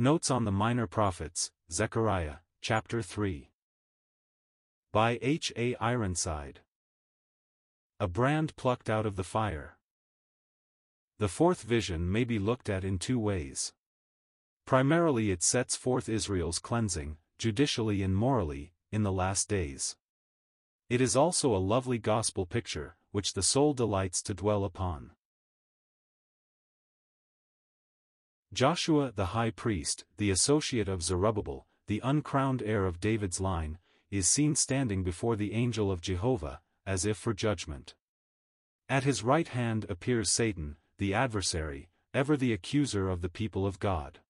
Notes on the Minor Prophets, Zechariah, Chapter 3. By H. A. Ironside. A brand plucked out of the fire. The fourth vision may be looked at in two ways. Primarily it sets forth Israel's cleansing, judicially and morally, in the last days. It is also a lovely gospel picture, which the soul delights to dwell upon. Joshua the high priest, the associate of Zerubbabel, the uncrowned heir of David's line, is seen standing before the angel of Jehovah, as if for judgment. At his right hand appears Satan, the adversary, ever the accuser of the people of God.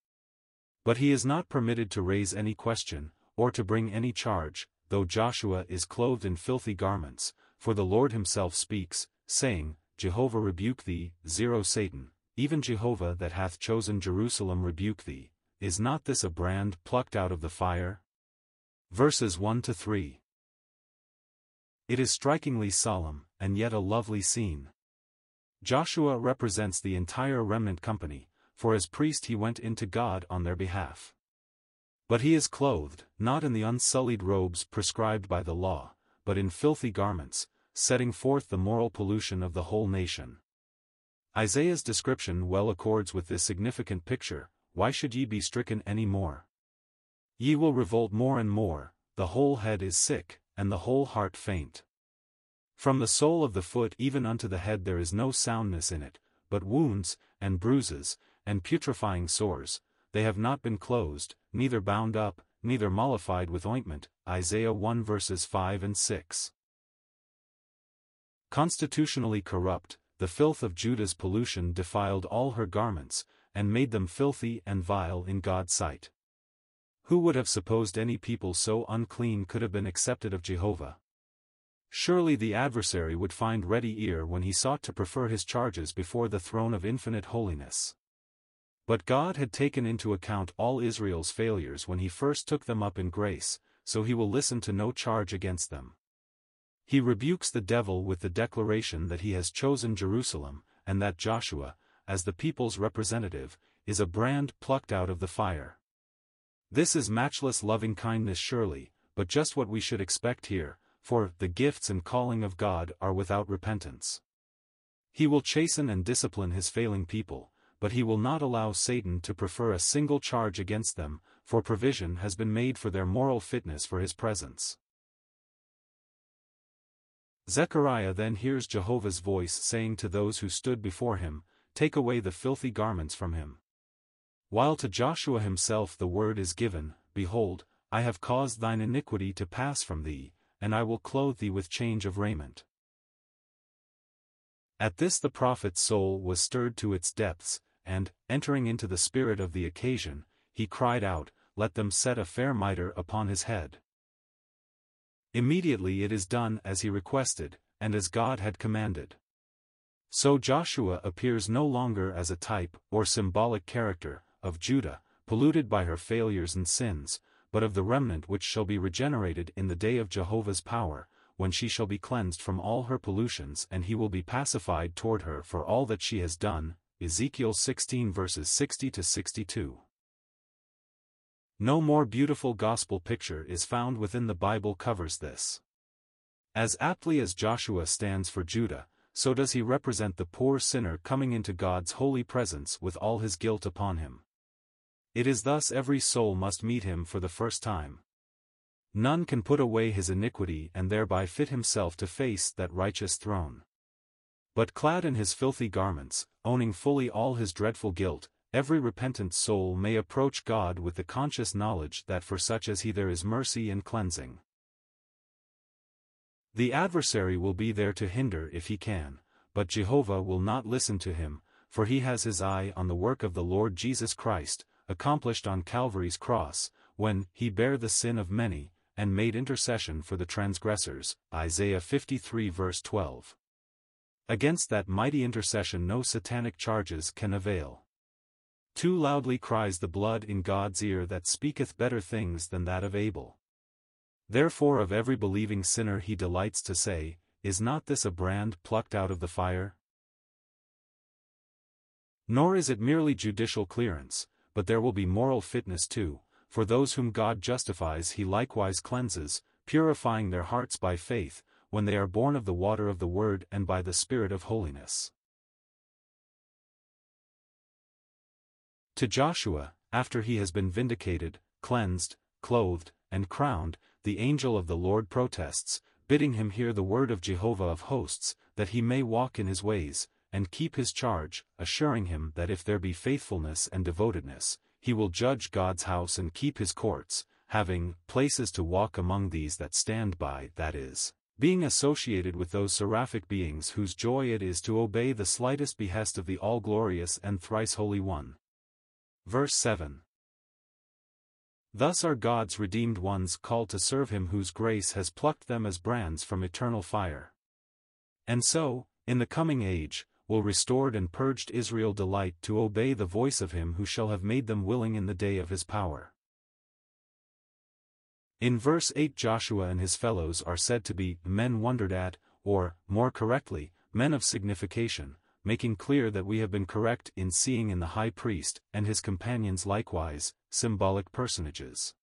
But he is not permitted to raise any question, or to bring any charge, though Joshua is clothed in filthy garments, for the Lord himself speaks, saying, Jehovah rebuke thee, zero Satan, even Jehovah that hath chosen Jerusalem rebuke thee, is not this a brand plucked out of the fire? Verses 1 to 3. It is strikingly solemn, and yet a lovely scene. Joshua represents the entire remnant company, for as priest he went into God on their behalf. But he is clothed, not in the unsullied robes prescribed by the law, but in filthy garments, setting forth the moral pollution of the whole nation. Isaiah's description well accords with this significant picture, why should ye be stricken any more? Ye will revolt more and more, the whole head is sick, and the whole heart faint. From the sole of the foot even unto the head there is no soundness in it, but wounds, and bruises, and putrefying sores, they have not been closed, neither bound up, neither mollified with ointment. Isaiah 1 verses 5 and 6. Constitutionally corrupt, the filth of Judah's pollution defiled all her garments, and made them filthy and vile in God's sight. Who would have supposed any people so unclean could have been accepted of Jehovah? Surely the adversary would find ready ear when he sought to prefer his charges before the throne of infinite holiness. But God had taken into account all Israel's failures when he first took them up in grace, so he will listen to no charge against them. He rebukes the devil with the declaration that he has chosen Jerusalem, and that Joshua, as the people's representative, is a brand plucked out of the fire. This is matchless loving kindness surely, but just what we should expect here, for the gifts and calling of God are without repentance. He will chasten and discipline his failing people, but he will not allow Satan to prefer a single charge against them, for provision has been made for their moral fitness for his presence. Zechariah then hears Jehovah's voice saying to those who stood before him, Take away the filthy garments from him. While to Joshua himself the word is given, Behold, I have caused thine iniquity to pass from thee, and I will clothe thee with change of raiment. At this the prophet's soul was stirred to its depths, and, entering into the spirit of the occasion, he cried out, Let them set a fair mitre upon his head. Immediately it is done as he requested, and as God had commanded. So Joshua appears no longer as a type, or symbolic character, of Judah, polluted by her failures and sins, but of the remnant which shall be regenerated in the day of Jehovah's power, when she shall be cleansed from all her pollutions and he will be pacified toward her for all that she has done. Ezekiel 16 verses 60 to 62. No more beautiful gospel picture is found within the Bible covers this. As aptly as Joshua stands for Judah, so does he represent the poor sinner coming into God's holy presence with all his guilt upon him. It is thus every soul must meet him for the first time. None can put away his iniquity and thereby fit himself to face that righteous throne. But clad in his filthy garments, owning fully all his dreadful guilt, every repentant soul may approach God with the conscious knowledge that for such as he there is mercy and cleansing. The adversary will be there to hinder if he can, but Jehovah will not listen to him, for he has his eye on the work of the Lord Jesus Christ, accomplished on Calvary's cross, when he bare the sin of many, and made intercession for the transgressors. Isaiah 53 verse 12. Against that mighty intercession no satanic charges can avail. Too loudly cries the blood in God's ear that speaketh better things than that of Abel. Therefore of every believing sinner he delights to say, Is not this a brand plucked out of the fire? Nor is it merely judicial clearance, but there will be moral fitness too, for those whom God justifies he likewise cleanses, purifying their hearts by faith, when they are born of the water of the Word and by the Spirit of holiness. To Joshua, after he has been vindicated, cleansed, clothed, and crowned, the angel of the Lord protests, bidding him hear the word of Jehovah of hosts, that he may walk in his ways, and keep his charge, assuring him that if there be faithfulness and devotedness, he will judge God's house and keep his courts, having places to walk among these that stand by, that is, being associated with those seraphic beings whose joy it is to obey the slightest behest of the all-glorious and thrice-holy One. Verse 7 Thus are God's redeemed ones called to serve him whose grace has plucked them as brands from eternal fire. And so, in the coming age, will restored and purged Israel delight to obey the voice of him who shall have made them willing in the day of his power. In verse 8 Joshua and his fellows are said to be men wondered at, or, more correctly, men of signification, making clear that we have been correct in seeing in the high priest and his companions likewise, symbolic personages.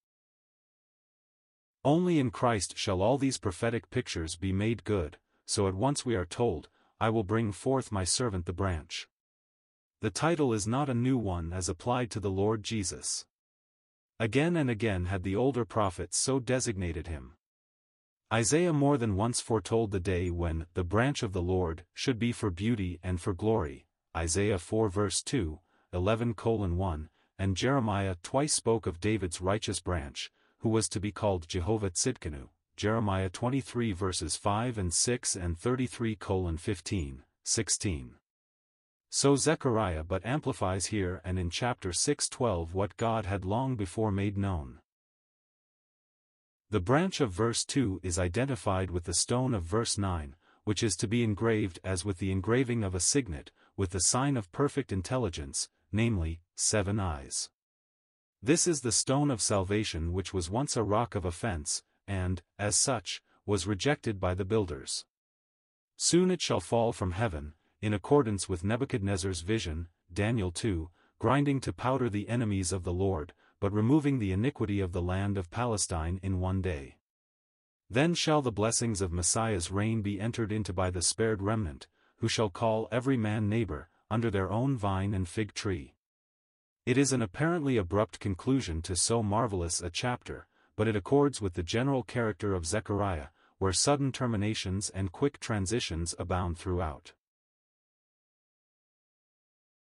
Only in Christ shall all these prophetic pictures be made good, so at once we are told, I will bring forth my servant the branch. The title is not a new one as applied to the Lord Jesus. Again and again had the older prophets so designated him. Isaiah more than once foretold the day when the branch of the Lord should be for beauty and for glory, Isaiah 4 verse 2, 11 1, and Jeremiah twice spoke of David's righteous branch, who was to be called Jehovah Tzidkenu, Jeremiah 23 verses 5 and 6 and 33 15, 16. So Zechariah but amplifies here and in chapter 6:12 what God had long before made known. The branch of verse 2 is identified with the stone of verse 9, which is to be engraved as with the engraving of a signet, with the sign of perfect intelligence, namely, seven eyes. This is the stone of salvation which was once a rock of offense, and, as such, was rejected by the builders. Soon it shall fall from heaven, in accordance with Nebuchadnezzar's vision, Daniel 2, grinding to powder the enemies of the Lord, but removing the iniquity of the land of Palestine in one day. Then shall the blessings of Messiah's reign be entered into by the spared remnant, who shall call every man neighbor, under their own vine and fig tree. It is an apparently abrupt conclusion to so marvelous a chapter, but it accords with the general character of Zechariah, where sudden terminations and quick transitions abound throughout.